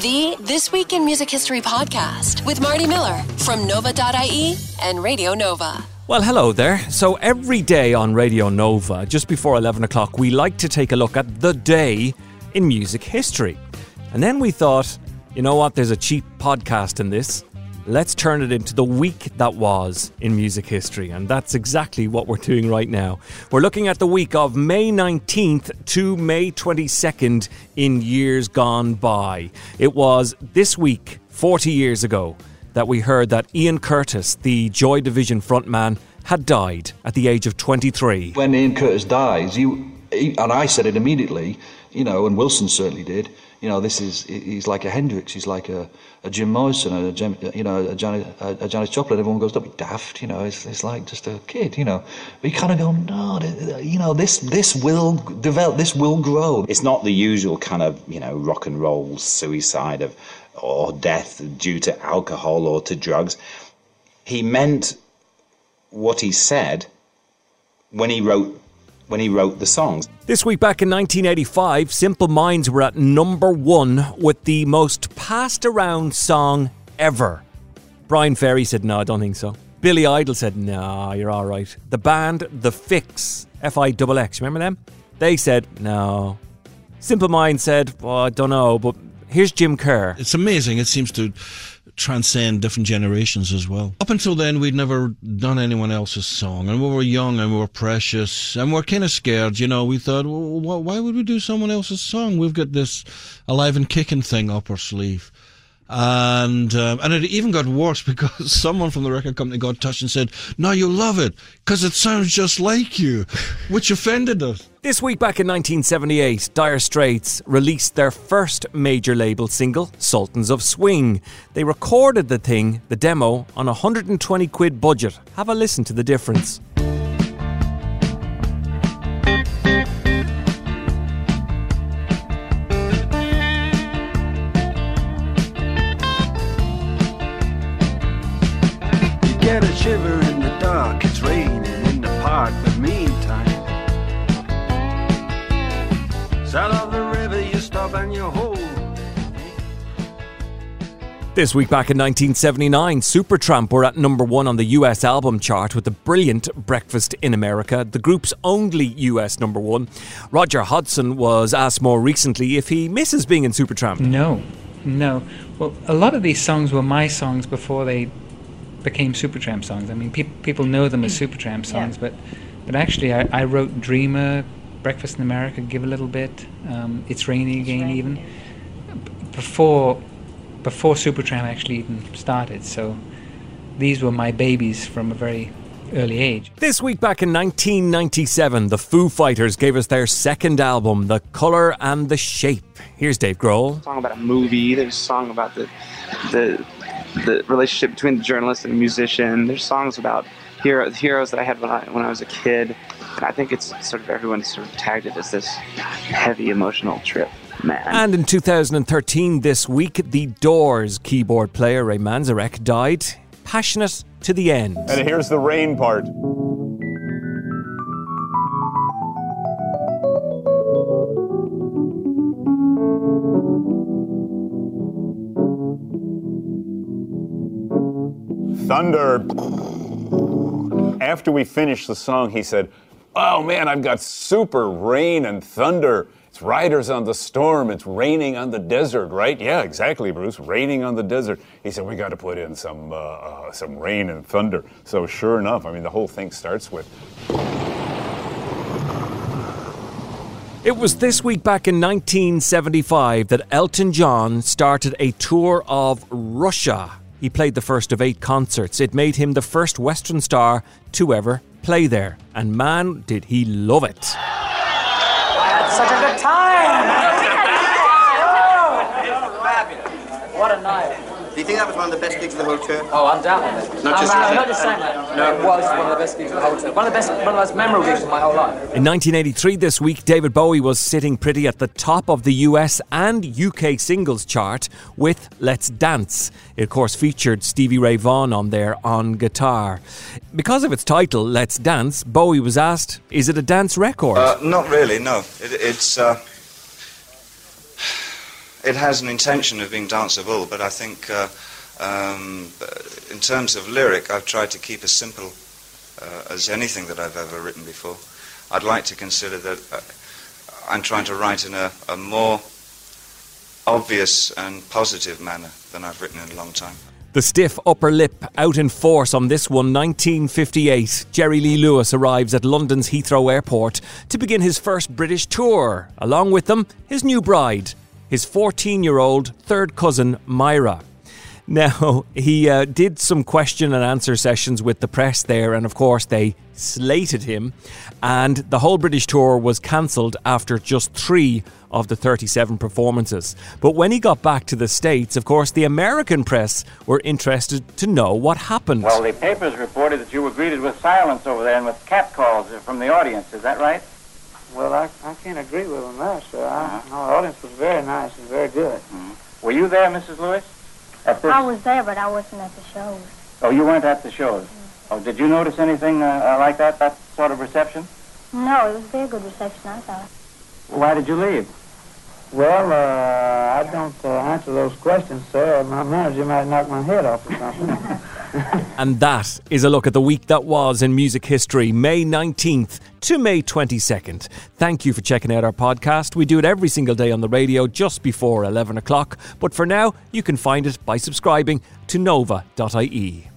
The This Week in Music History podcast with Marty Miller from Nova.ie and Radio Nova. Well, hello there. So, every day on Radio Nova, just before 11 o'clock, we like to take a look at the day in music history. And then we thought, you know what, there's a cheap podcast in this. Let's turn it into the week that was in music history. And that's exactly what we're doing right now. We're looking at the week of May 19th to May 22nd in years gone by. It was this week, 40 years ago, that we heard that Ian Curtis, the Joy Division frontman, had died at the age of 23. When Ian Curtis dies, you, and I said it immediately, you know, and Wilson certainly did you know, this is he's like a Hendrix, he's like a, a Jim Morrison, a Jim, you know, a Janis, a, Janis Joplin. Everyone goes, "Don't be daft," you know. It's, it's like just a kid, you know. But you kind of go, "No, you know, this this will develop, this will grow." It's not the usual kind of you know rock and roll suicide of or death due to alcohol or to drugs. He meant what he said when he wrote when he wrote the songs. This week back in 1985, Simple Minds were at number one with the most passed around song ever. Bryan Ferry said, No, I don't think so. Billy Idol said, No, you're all right. The band The Fixx, F I X X, remember them? They said, No. Simple Minds said, Well, I don't know, but here's Jim Kerr. It's amazing. It seems to transcend different generations as well. Up until then, we'd never done anyone else's song, and we were young and we were precious, and we are kind of scared. You know, we thought, well, why would we do someone else's song? We've got this alive and kicking thing up our sleeve. And um, and it even got worse because someone from the record company got in touch and said, "No, you love it because it sounds just like you," which offended us. This week back in 1978, Dire Straits released their first major label single, Sultans of Swing. They recorded the thing, the demo, on a 120 quid budget. Have a listen to the difference. Get a shiver in the dark. It's raining in the park, but meantime, south of the river, you stop and you hold. This week back in 1979, Supertramp were at number one on the US album chart with the brilliant Breakfast in America, the group's only US number one. Roger Hodgson was asked more recently if he misses being in Supertramp. No, no. Well, a lot of these songs were my songs before they became Supertramp songs. I mean, pe- people know them as Supertramp songs, yeah. but but actually, I, I, wrote Dreamer, Breakfast in America, Give a Little Bit, um, It's Raining Again, it's even before before Supertramp actually even started. So these were my babies from a very early age. This week back in 1997, the Foo Fighters gave us their second album, The Color and the Shape. Here's Dave Grohl. A song about a movie. There's a song about the the the relationship between the journalist and the musician. There's songs about hero, heroes that I had when I when I was a kid, and I think it's sort of everyone sort of tagged it as this heavy emotional trip. Man. And in 2013, this week, the Doors keyboard player Ray Manzarek died, passionate to the end. And here's the rain part. Thunder. After we finished the song, he said, Oh man, I've got super rain and thunder. It's riders on the storm. It's raining on the desert, right? Yeah, exactly, Bruce. Raining on the desert. He said we got to put in some uh, uh, some rain and thunder. So sure enough, I mean the whole thing starts with. It was this week back in 1975 that Elton John started a tour of Russia he played the first of eight concerts. It made him the first Western star to ever play there. And man, did he love it. I had such a good time! oh, what a night. Do you think that was one of the best gigs of the whole tour? Oh, undoubtedly. Not just, I'm, not just saying that. No. It was one of the best gigs of the whole tour. One of the best, one of the most memorable gigs of my whole life. In 1983, this week, David Bowie was sitting pretty at the top of the US and UK singles chart with Let's Dance. It, of course, featured Stevie Ray Vaughan on there on guitar. Because of its title, Let's Dance, Bowie was asked, "Is it a dance record?" Uh, not really. No, it, it's. Uh it has an intention of being danceable, but I think uh, um, in terms of lyric, I've tried to keep as simple uh, as anything that I've ever written before. I'd like to consider that uh, I'm trying to write in a, a more obvious and positive manner than I've written in a long time. The stiff upper lip out in force on this one, 1958. Jerry Lee Lewis arrives at London's Heathrow Airport to begin his first British tour. Along with them, his new bride, his 14 year old third cousin, Myra. Now, he uh, did some question and answer sessions with the press there, and of course, they slated him. And the whole British tour was cancelled after just three of the 37 performances. But when he got back to the States, of course, the American press were interested to know what happened. Well, the papers reported that you were greeted with silence over there and with catcalls from the audience. Is that right? Well, I, I can't agree with them there, sir. I, no, the audience was very nice and very good. Mm-hmm. Were you there, Mrs. Lewis? At this? I was there, but I wasn't at the shows. Oh, you weren't at the shows. Oh, did you notice anything uh, uh, like that, that sort of reception? No, it was a very good reception, I thought. Why did you leave? Well, uh, I don't uh, answer those questions, sir. My manager might knock my head off or something. and that is a look at the week that was in music history, May 19th to May 22nd. Thank you for checking out our podcast. We do it every single day on the radio just before 11 o'clock. But for now, you can find it by subscribing to nova.ie.